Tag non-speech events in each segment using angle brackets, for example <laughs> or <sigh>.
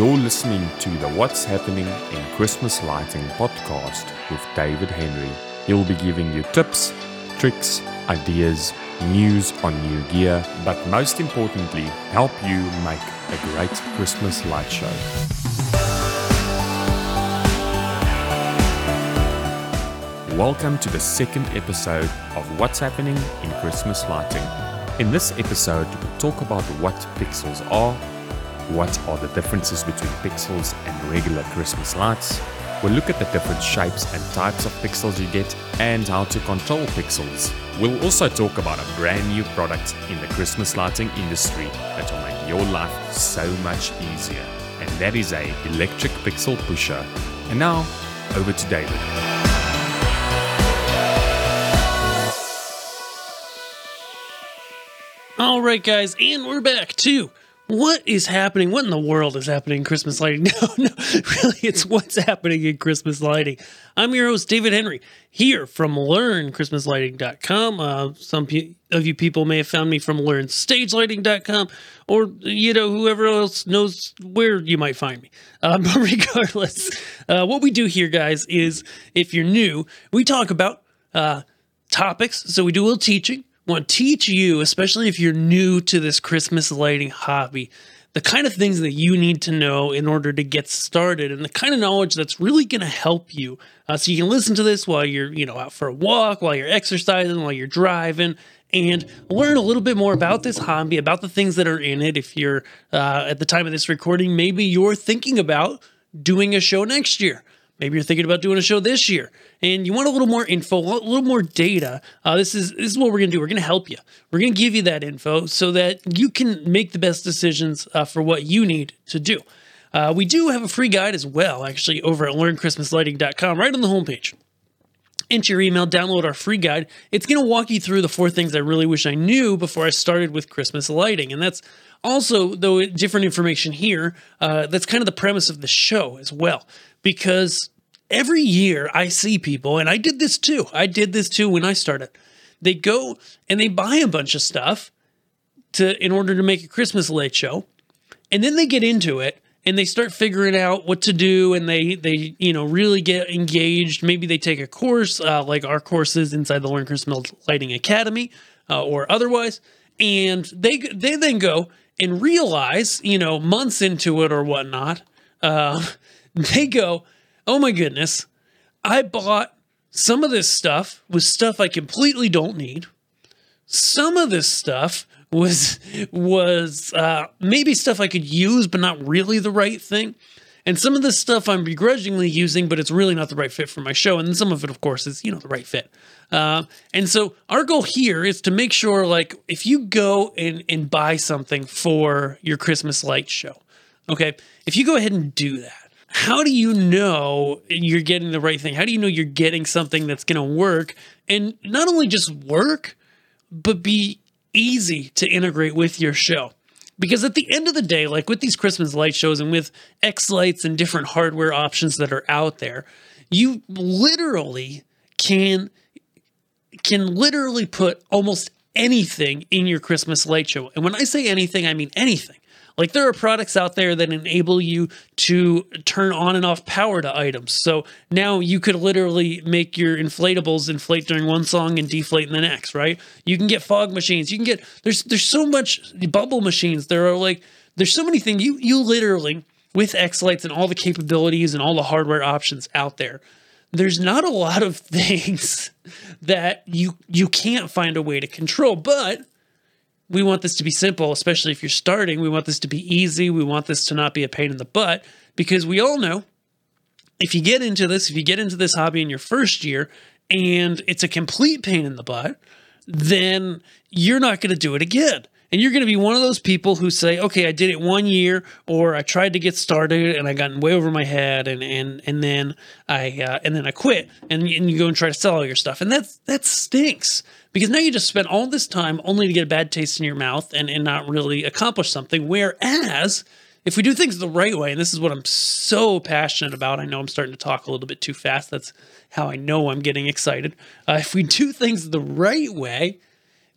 You're listening to the What's Happening in Christmas Lighting podcast with David Henry. He'll be giving you tips, tricks, ideas, news on new gear, but most importantly, help you make a great Christmas light show. Welcome to the second episode of What's Happening in Christmas Lighting. In this episode, we'll talk about what pixels are, what are the differences between pixels and regular Christmas lights, we'll look at the different shapes and types of pixels you get, and how to control pixels. We'll also talk about a brand new product in the Christmas lighting industry that will make your life so much easier, and that is a electric pixel pusher. And now, over to David. All right, guys, and we're back too. What is happening? What in the world is happening in Christmas lighting? <laughs> No, no, really, it's what's happening in Christmas lighting. I'm your host, David Henry, here from LearnChristmasLighting.com. Uh, some of you people may have found me from LearnStageLighting.com, or you know, whoever else knows where you might find me. Uh, <laughs> but regardless, uh, what we do here, guys, is if you're new, we talk about uh, topics. So we do a little teaching want to teach you, especially if you're new to this Christmas lighting hobby, the kind of things that you need to know in order to get started and the kind of knowledge that's really going to help you. Uh, so you can listen to this while you're, you know, out for a walk, while you're exercising, while you're driving, and learn a little bit more about this hobby, about the things that are in it. If you're uh, at the time of this recording, maybe you're thinking about doing a show next year. Maybe you're thinking about doing a show this year and you want a little more info, a little more data. Uh, this is this is what we're gonna do. We're gonna help you. We're gonna give you that info so that you can make the best decisions uh, for what you need to do. Uh, we do have a free guide as well, actually, over at learnchristmaslighting.com, right on the homepage. Enter your email, download our free guide. It's going to walk you through the four things I really wish I knew before I started with Christmas lighting. And that's also, though, different information here. Uh, that's kind of the premise of the show as well because every year I see people, and I did this too. I did this too when I started. They go and they buy a bunch of stuff to in order to make a Christmas light show, and then they get into it and they start figuring out what to do, and they they you know really get engaged. Maybe they take a course uh, like our courses inside the Learn Christmas Lighting Academy uh, or otherwise, and they they then go and realize you know months into it or whatnot. Uh, <laughs> they go, oh my goodness, I bought some of this stuff was stuff I completely don't need. Some of this stuff was was uh, maybe stuff I could use, but not really the right thing. And some of this stuff I'm begrudgingly using, but it's really not the right fit for my show. And some of it, of course, is you know the right fit. Uh, and so our goal here is to make sure, like, if you go and and buy something for your Christmas light show, okay, if you go ahead and do that how do you know you're getting the right thing? How do you know you're getting something that's going to work and not only just work, but be easy to integrate with your show? Because at the end of the day, like with these Christmas light shows and with xLights and different hardware options that are out there, you literally can can literally put almost anything in your Christmas light show. And when I say anything, I mean anything. Like there are products out there that enable you to turn on and off power to items. So now you could literally make your inflatables inflate during one song and deflate in the next, right? You can get fog machines. You can get there's there's so much bubble machines. There are like there's so many things you you literally with xLights and all the capabilities and all the hardware options out there. There's not a lot of things that you you can't find a way to control, but we want this to be simple, especially if you're starting. We want this to be easy. We want this to not be a pain in the butt because we all know if you get into this, if you get into this hobby in your first year and it's a complete pain in the butt, then you're not going to do it again. And you're going to be one of those people who say, "Okay, I did it one year, or I tried to get started and I got way over my head, and and and then I uh, and then I quit." And, and you go and try to sell all your stuff, and that's that stinks because now you just spent all this time only to get a bad taste in your mouth and and not really accomplish something. Whereas if we do things the right way, and this is what I'm so passionate about, I know I'm starting to talk a little bit too fast. That's how I know I'm getting excited. Uh, if we do things the right way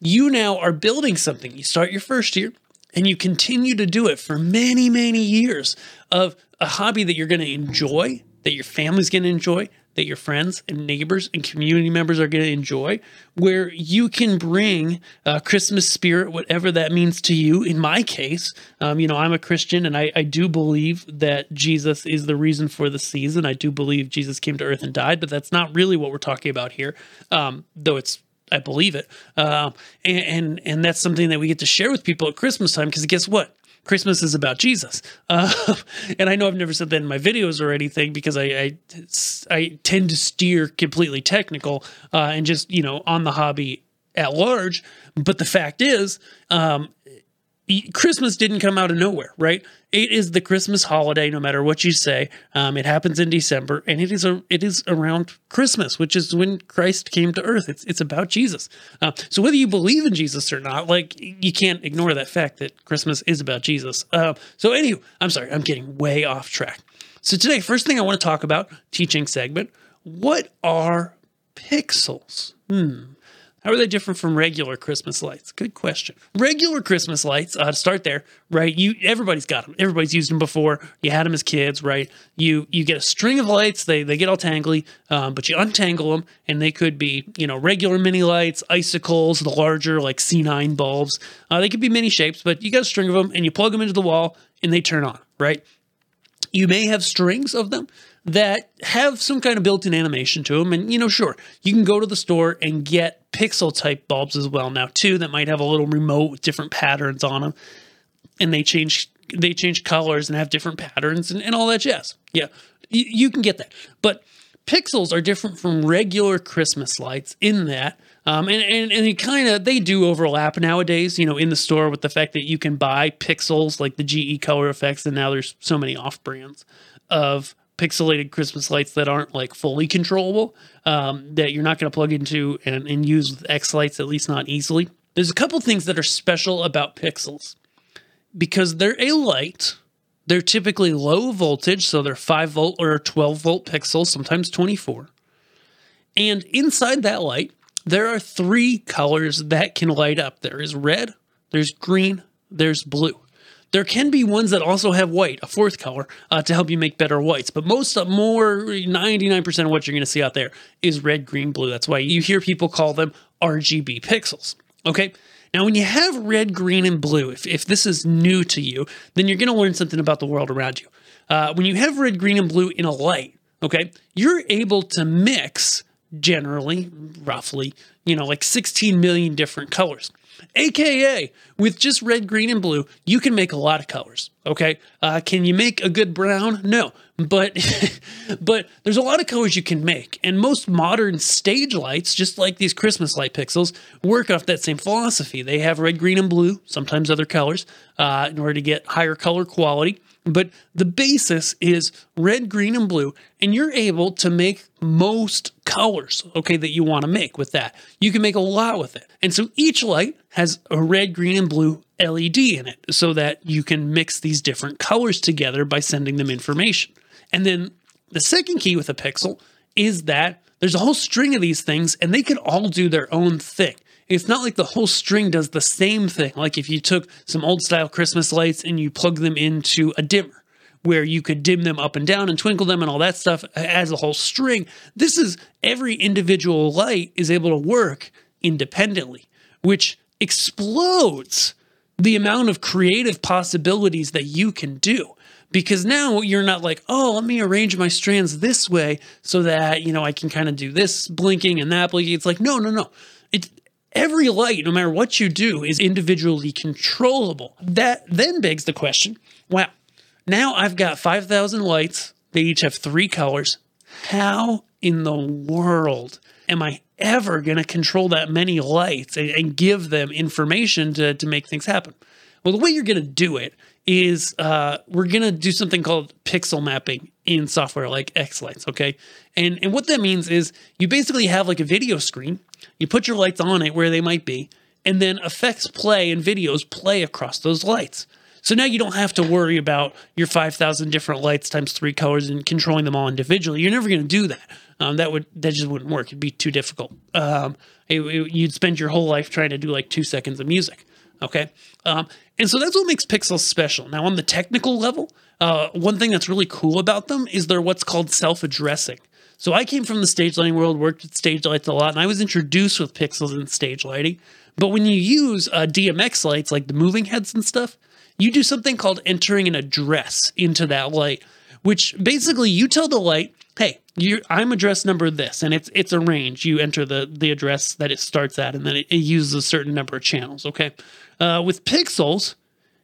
you now are building something. You start your first year and you continue to do it for many, many years of a hobby that you're going to enjoy, that your family's going to enjoy, that your friends and neighbors and community members are going to enjoy, where you can bring uh, Christmas spirit, whatever that means to you. In my case, um, you know, I'm a Christian and I, I do believe that Jesus is the reason for the season. I do believe Jesus came to earth and died, but that's not really what we're talking about here, um, though it's I believe it, uh, and, and and that's something that we get to share with people at Christmas time. Because guess what? Christmas is about Jesus. Uh, <laughs> and I know I've never said that in my videos or anything because I I, I tend to steer completely technical uh, and just you know on the hobby at large. But the fact is, um, Christmas didn't come out of nowhere, right? It is the Christmas holiday, no matter what you say. Um, it happens in December, and it is a it is around Christmas, which is when Christ came to Earth. It's it's about Jesus. Uh, so whether you believe in Jesus or not, like you can't ignore that fact that Christmas is about Jesus. Uh, so anywho, I'm sorry, I'm getting way off track. So today, first thing I want to talk about teaching segment. What are pixels? Hmm. How are they different from regular Christmas lights? Good question. Regular Christmas lights, uh, to start there, right? You everybody's got them. Everybody's used them before. You had them as kids, right? You you get a string of lights. They they get all tangly, um, but you untangle them, and they could be you know regular mini lights, icicles, the larger like C9 bulbs. Uh, they could be many shapes, but you got a string of them, and you plug them into the wall, and they turn on, right? You may have strings of them that have some kind of built in animation to them. And, you know, sure, you can go to the store and get pixel type bulbs as well now, too, that might have a little remote with different patterns on them. And they change they change colors and have different patterns and, and all that jazz. Yeah, you, you can get that. But pixels are different from regular Christmas lights in that. Um, and and, and it kind of they do overlap nowadays, you know, in the store with the fact that you can buy pixels like the GE Color effects. and now there's so many off brands of pixelated Christmas lights that aren't like fully controllable um, that you're not going to plug into and, and use with xLights, at least not easily. There's a couple things that are special about pixels because they're a light. They're typically low voltage, so they're 5 volt or 12 volt pixels, sometimes 24. And inside that light, there are three colors that can light up there is red, there's green, there's blue. There can be ones that also have white, a fourth color, uh, to help you make better whites. But most, uh, more, 99% of what you're going to see out there is red, green, blue. That's why you hear people call them RGB pixels. Okay. Now, when you have red, green, and blue, if, if this is new to you, then you're going to learn something about the world around you. Uh, when you have red, green, and blue in a light, okay, you're able to mix generally, roughly, you know, like 16 million different colors. AKA, with just red, green, and blue, you can make a lot of colors. Okay, uh, can you make a good brown? No, but <laughs> but there's a lot of colors you can make, and most modern stage lights, just like these Christmas light pixels, work off that same philosophy. They have red, green, and blue, sometimes other colors, uh, in order to get higher color quality. But the basis is red, green, and blue, and you're able to make most colors, okay, that you want to make with that. You can make a lot with it. And so each light has a red, green, and blue LED in it so that you can mix these different colors together by sending them information. And then the second key with a pixel is that there's a whole string of these things and they can all do their own thing. It's not like the whole string does the same thing. Like if you took some old style Christmas lights and you plug them into a dimmer, where you could dim them up and down and twinkle them and all that stuff as a whole string. This is every individual light is able to work independently, which explodes the amount of creative possibilities that you can do because now you're not like, oh, let me arrange my strands this way so that, you know, I can kind of do this blinking and that blinking. It's like, no, no, no. It, every light, no matter what you do, is individually controllable. That then begs the question wow, now I've got 5,000 lights. They each have three colors. How in the world am I ever going to control that many lights and, and, give them information to, to make things happen? Well, the way you're going to do it is uh, we're going to do something called pixel mapping in software like xLights, okay? And, and what that means is you basically have like a video screen, you put your lights on it where they might be, and then effects play and videos play across those lights. So now you don't have to worry about your 5,000 different lights times three colors and controlling them all individually. You're never going to do that. Um, that would that just wouldn't work. It'd be too difficult. Um, it, it, you'd spend your whole life trying to do like two seconds of music. Okay. Um, and so that's what makes pixels special. Now, on the technical level, uh, one thing that's really cool about them is they're what's called self addressing. So I came from the stage lighting world, worked with stage lights a lot, and I was introduced with pixels in stage lighting. But when you use uh, DMX lights, like the moving heads and stuff, you do something called entering an address into that light, which basically you tell the light, hey, I'm address number this, and it's it's a range. You enter the the address that it starts at, and then it, it uses a certain number of channels. Okay, uh, with pixels,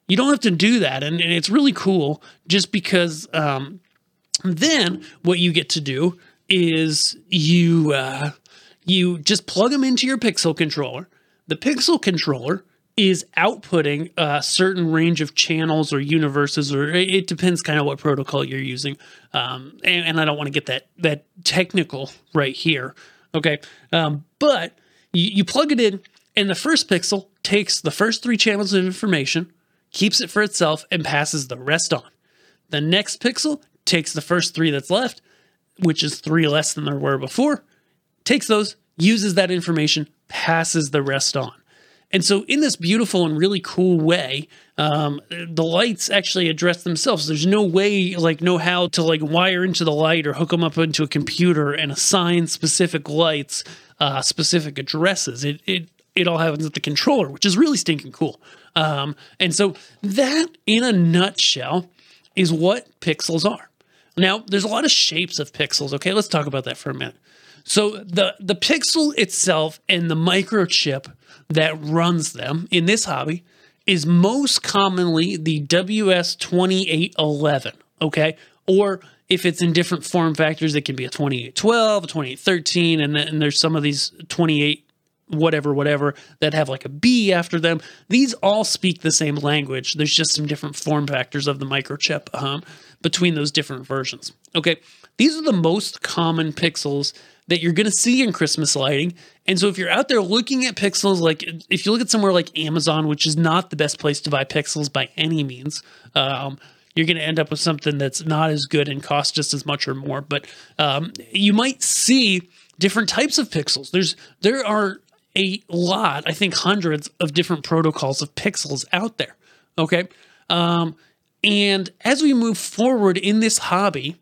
you don't have to do that, and, and it's really cool just because. Um, then what you get to do is you uh, you just plug them into your pixel controller. The pixel controller is outputting a certain range of channels or universes, or it depends kind of what protocol you're using. Um, and, and, I don't want to get that that technical right here. Okay, um, but you, you plug it in, and the first pixel takes the first three channels of information, keeps it for itself, and passes the rest on. The next pixel takes the first three that's left, which is three less than there were before, takes those, uses that information, passes the rest on. And so, in this beautiful and really cool way, um, the lights actually address themselves. There's no way, like, know how to like wire into the light or hook them up into a computer and assign specific lights, uh, specific addresses. It it it all happens at the controller, which is really stinking cool. Um, and so, that in a nutshell is what pixels are. Now, there's a lot of shapes of pixels. Okay, let's talk about that for a minute. So the the pixel itself and the microchip that runs them in this hobby is most commonly the WS2811, okay? Or if it's in different form factors, it can be a 2812, a 2813, and then there's some of these 28 whatever, whatever that have like a B after them. These all speak the same language. There's just some different form factors of the microchip um, between those different versions. Okay, these are the most common pixels that you're going to see in Christmas lighting. And so if you're out there looking at pixels, like if you look at somewhere like Amazon, which is not the best place to buy pixels by any means, um, you're going to end up with something that's not as good and costs just as much or more. But um, you might see different types of pixels. There's there are a lot, I think hundreds of different protocols of pixels out there. Okay. Um, and as we move forward in this hobby,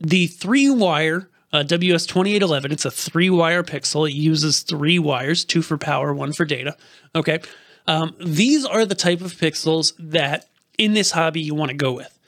the three wire uh, WS2811, it's a three wire pixel. It uses three wires, two for power, one for data. Okay. Um, these are the type of pixels that in this hobby you want to go with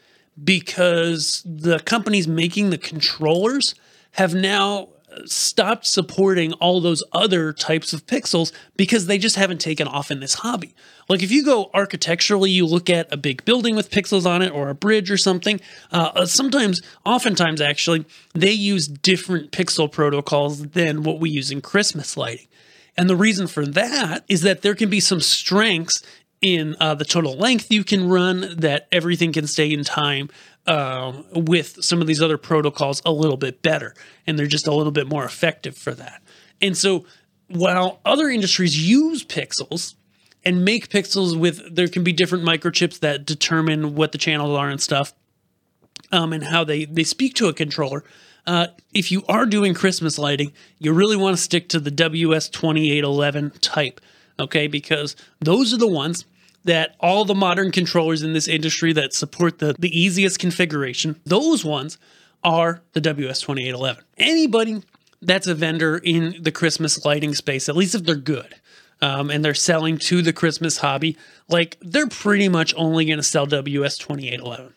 because the companies making the controllers have now stopped supporting all those other types of pixels because they just haven't taken off in this hobby. Like if you go architecturally, you look at a big building with pixels on it or a bridge or something. Uh, sometimes, oftentimes actually, they use different pixel protocols than what we use in Christmas lighting. And the reason for that is that there can be some strengths in uh, the total length you can run, that everything can stay in time um, with some of these other protocols a little bit better. And they're just a little bit more effective for that. And so while other industries use pixels and make pixels with, there can be different microchips that determine what the channels are and stuff. Um, and how they, they speak to a controller. Uh, if you are doing Christmas lighting, you really want to stick to the WS2811 type, okay? Because those are the ones that all the modern controllers in this industry that support the, the easiest configuration, those ones are the WS2811. Anybody that's a vendor in the Christmas lighting space, at least if they're good, um, and they're selling to the Christmas hobby, like they're pretty much only going to sell WS2811.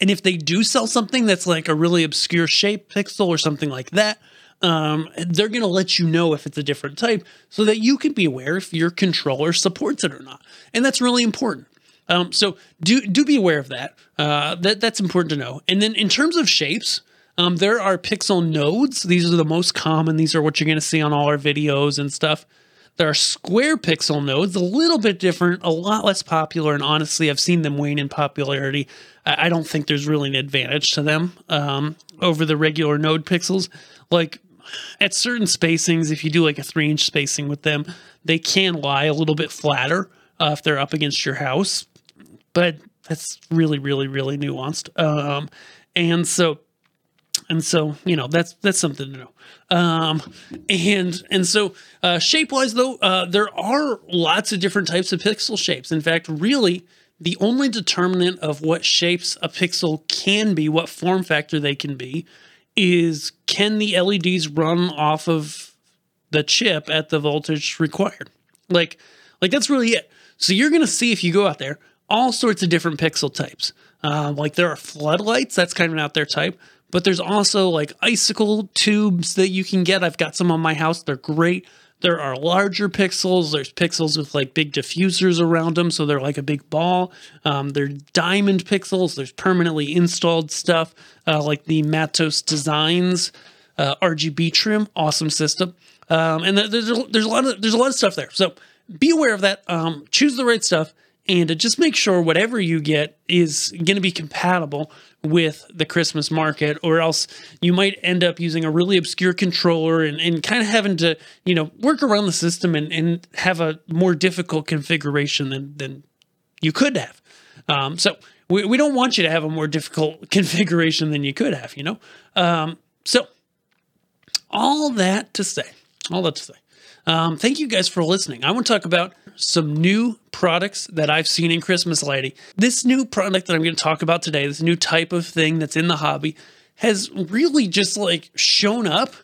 And if they do sell something that's like a really obscure shape pixel or something like that, um, they're going to let you know if it's a different type so that you can be aware if your controller supports it or not. And that's really important. Um, so do do be aware of that. Uh, that that's important to know. And then in terms of shapes, um, there are pixel nodes. These are the most common. These are what you're going to see on all our videos and stuff. There are square pixel nodes, a little bit different, a lot less popular, and honestly, I've seen them wane in popularity. I don't think there's really an advantage to them um, over the regular node pixels. Like at certain spacings, if you do like a three inch spacing with them, they can lie a little bit flatter uh, if they're up against your house. But that's really, really, really nuanced. Um, and so and so you know that's that's something to know. Um, and and so uh, shape wise though, uh, there are lots of different types of pixel shapes. In fact, really, the only determinant of what shapes a pixel can be, what form factor they can be, is can the LEDs run off of the chip at the voltage required? Like, like that's really it. So you're gonna see if you go out there all sorts of different pixel types. Um, like there are floodlights, that's kind of an out there type, but there's also like icicle tubes that you can get. I've got some on my house, they're great. There are larger pixels. There's pixels with like big diffusers around them, so they're like a big ball. Um, they're diamond pixels. There's permanently installed stuff uh, like the Mattos Designs uh, RGB trim, awesome system. Um, and there's a, there's a lot of there's a lot of stuff there. So be aware of that. Um, choose the right stuff and just make sure whatever you get is going to be compatible with the Christmas market, or else you might end up using a really obscure controller and, and kind of having to, you know, work around the system and, and have a more difficult configuration than, than you could have. Um, so we, we don't want you to have a more difficult <laughs> configuration than you could have, you know? Um, so all that to say, all that to say, um, thank you guys for listening. I want to talk about some new products that I've seen in Christmas lighting. This new product that I'm going to talk about today, this new type of thing that's in the hobby, has really just like shown up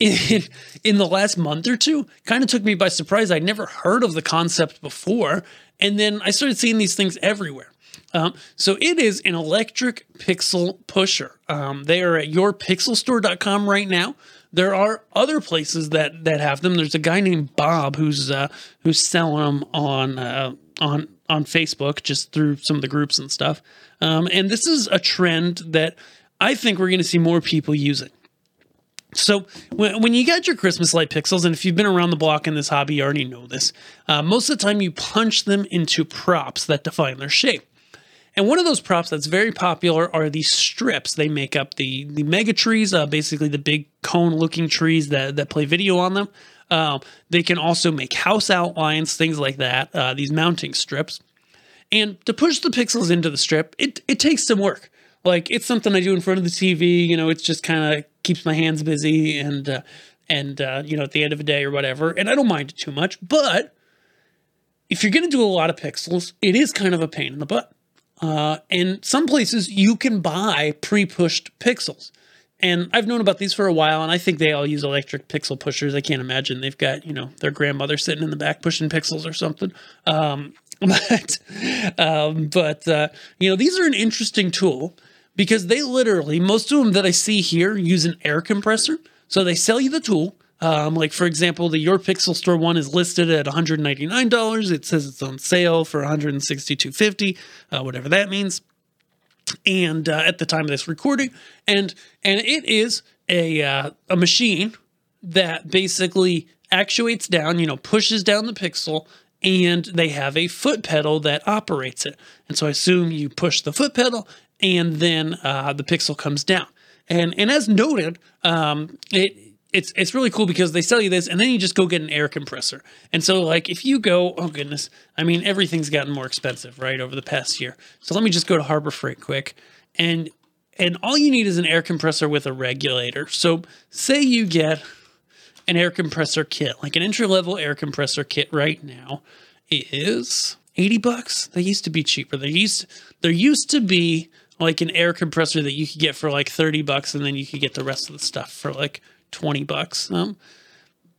in <laughs> in the last month or two. Kind of took me by surprise. I'd never heard of the concept before, and then I started seeing these things everywhere. Um, so it is an electric pixel pusher. Um, they are at yourpixelstore.com right now. There are other places that that have them. There's a guy named Bob who's uh, who's selling them on uh, on on Facebook just through some of the groups and stuff. Um, and this is a trend that I think we're going to see more people using. So when, when you got your Christmas light pixels, and if you've been around the block in this hobby, you already know this. Uh, most of the time, you punch them into props that define their shape. And one of those props that's very popular are these strips. They make up the the mega trees, uh, basically the big cone looking trees that that play video on them. Uh, they can also make house outlines, things like that. Uh, these mounting strips, and to push the pixels into the strip, it it takes some work. Like it's something I do in front of the TV. You know, it's just kind of keeps my hands busy and uh, and uh, you know at the end of the day or whatever. And I don't mind it too much, but if you're going to do a lot of pixels, it is kind of a pain in the butt. Uh, and some places you can buy pre-pushed pixels. And I've known about these for a while, and I think they all use electric pixel pushers. I can't imagine they've got, you know, their grandmother sitting in the back pushing pixels or something. Um, <laughs> but, um, but uh, you know, these are an interesting tool because they literally, most of them that I see here use an air compressor. So they sell you the tool, um, like for example, the Your Pixel Store one is listed at $199. It says it's on sale for $162.50, uh, whatever that means. And uh, at the time of this recording, and and it is a uh, a machine that basically actuates down, you know, pushes down the pixel, and they have a foot pedal that operates it. And so I assume you push the foot pedal, and then uh, the pixel comes down. And and as noted, um, it it's it's really cool because they sell you this and then you just go get an air compressor. And so like if you go, oh goodness, I mean everything's gotten more expensive, right, over the past year. So let me just go to Harbor Freight quick and and all you need is an air compressor with a regulator. So say you get an air compressor kit, like an entry level air compressor kit right now is 80 bucks. They used to be cheaper. There used there used to be like an air compressor that you could get for like 30 bucks and then you could get the rest of the stuff for like 20 bucks. Um,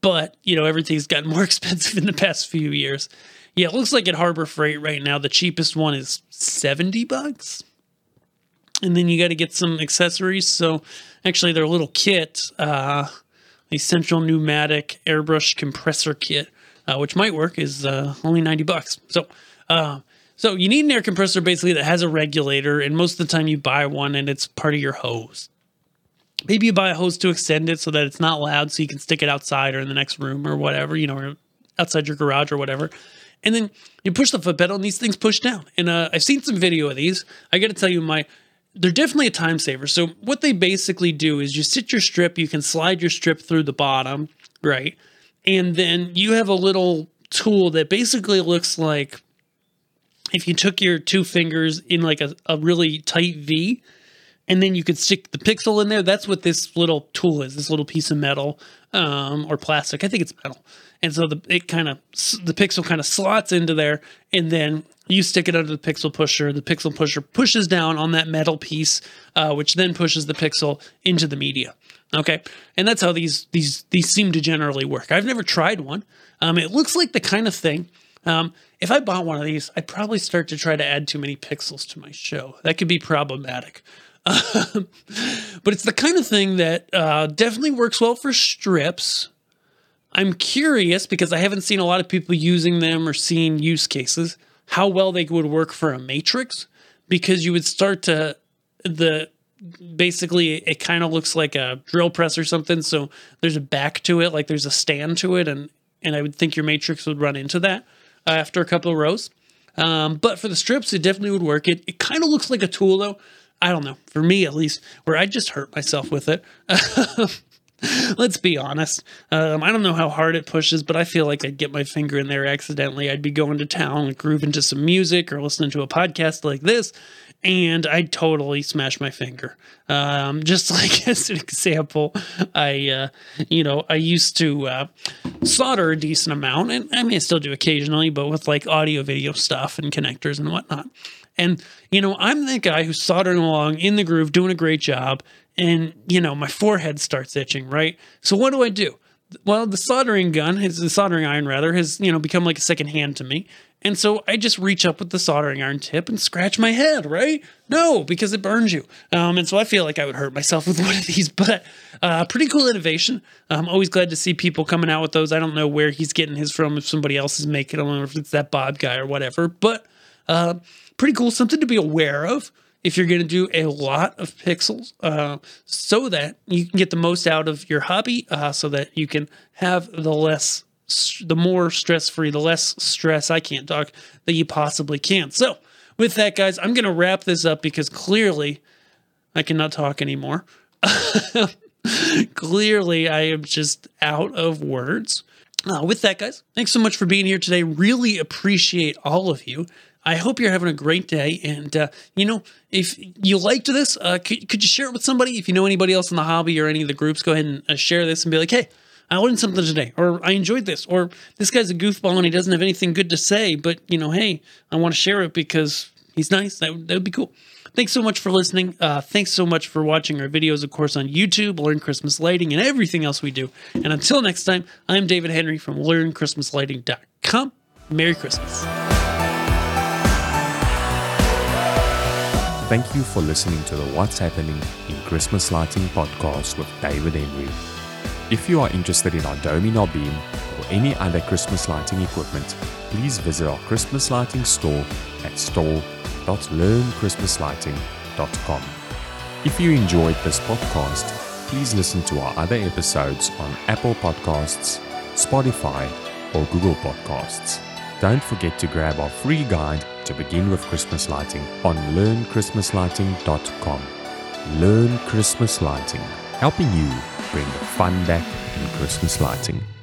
but, you know, everything's gotten <laughs> more expensive in the past few years. Yeah, it looks like at Harbor Freight right now, the cheapest one is 70 bucks. And then you got to get some accessories. So actually, their little kit, uh, a central pneumatic airbrush compressor kit, uh, which might work, is uh, only 90 bucks. So, uh, so you need an air compressor basically that has a regulator, and most of the time you buy one and it's part of your hose. Maybe you buy a hose to extend it so that it's not loud, so you can stick it outside or in the next room or whatever, you know, or outside your garage or whatever. And then you push the foot pedal, and these things push down. And uh, I've seen some video of these. I got to tell you, my they're definitely a time saver. So what they basically do is you sit your strip, you can slide your strip through the bottom, right? And then you have a little tool that basically looks like if you took your two fingers in like a, a really tight V and then you could stick the pixel in there. That's what this little tool is. This little piece of metal um, or plastic. I think it's metal. And so the it kind of the pixel kind of slots into there, and then you stick it under the pixel pusher. The pixel pusher pushes down on that metal piece, uh, which then pushes the pixel into the media. Okay, and that's how these these these seem to generally work. I've never tried one. Um, it looks like the kind of thing. Um, if I bought one of these, I'd probably start to try to add too many pixels to my show. That could be problematic. <laughs> but it's the kind of thing that uh, definitely works well for strips. I'm curious because I haven't seen a lot of people using them or seen use cases how well they would work for a matrix because you would start to the basically it kind of looks like a drill press or something so there's a back to it like there's a stand to it and and I would think your matrix would run into that uh, after a couple of rows. Um, but for the strips it definitely would work. It, it kind of looks like a tool though I don't know, for me at least, where I just hurt myself with it. <laughs> Let's be honest. Um, I don't know how hard it pushes, but I feel like I'd get my finger in there accidentally. I'd be going to town, grooving to some music or listening to a podcast like this, and I'd totally smash my finger. Um, just <laughs> like as an example, I, uh, you know, I used to uh, solder a decent amount, and I may still do occasionally, but with like audio video stuff and connectors and whatnot. And, you know, I'm the guy who's soldering along in the groove, doing a great job. And, you know, my forehead starts itching, right? So what do I do? Well, the soldering gun, his, the soldering iron rather, has, you know, become like a second hand to me. And so I just reach up with the soldering iron tip and scratch my head, right? No, because it burns you. Um, and so I feel like I would hurt myself with <laughs> one of these, but uh, pretty cool innovation. I'm always glad to see people coming out with those. I don't know where he's getting his from, if somebody else is making them, or if it's that Bob guy or whatever. But uh, pretty cool, something to be aware of if you're going to do a lot of pixels uh, so that you can get the most out of your hobby uh, so that you can have the less the more stress free the less stress i can't talk that you possibly can. So with that guys i'm going to wrap this up because clearly i cannot talk anymore. <laughs> Clearly i am just out of words. Uh, with that guys thanks so much for being here today. Really appreciate all of you. I hope you're having a great day. And, uh, you know, if you liked this, uh, could, could you share it with somebody? If you know anybody else in the hobby or any of the groups, go ahead and uh, share this and be like, hey, I learned something today, or I enjoyed this, or this guy's a goofball and he doesn't have anything good to say, but, you know, hey, I want to share it because he's nice. That, that would be cool. Thanks so much for listening. Uh, thanks so much for watching our videos, of course, on YouTube, Learn Christmas Lighting, and everything else we do. And until next time, I'm David Henry from LearnChristmasLighting.com. Merry Christmas. Thank you for listening to the What's Happening in Christmas Lighting podcast with David Henry. If you are interested in our dome in beam or any other Christmas lighting equipment, please visit our Christmas lighting store at store.learnchristmaslighting.com. If you enjoyed this podcast, please listen to our other episodes on Apple Podcasts, Spotify, or Google Podcasts. Don't forget to grab our free guide to begin with Christmas lighting on learnchristmaslighting.com. Learn Christmas Lighting, helping you bring the fun back in Christmas lighting.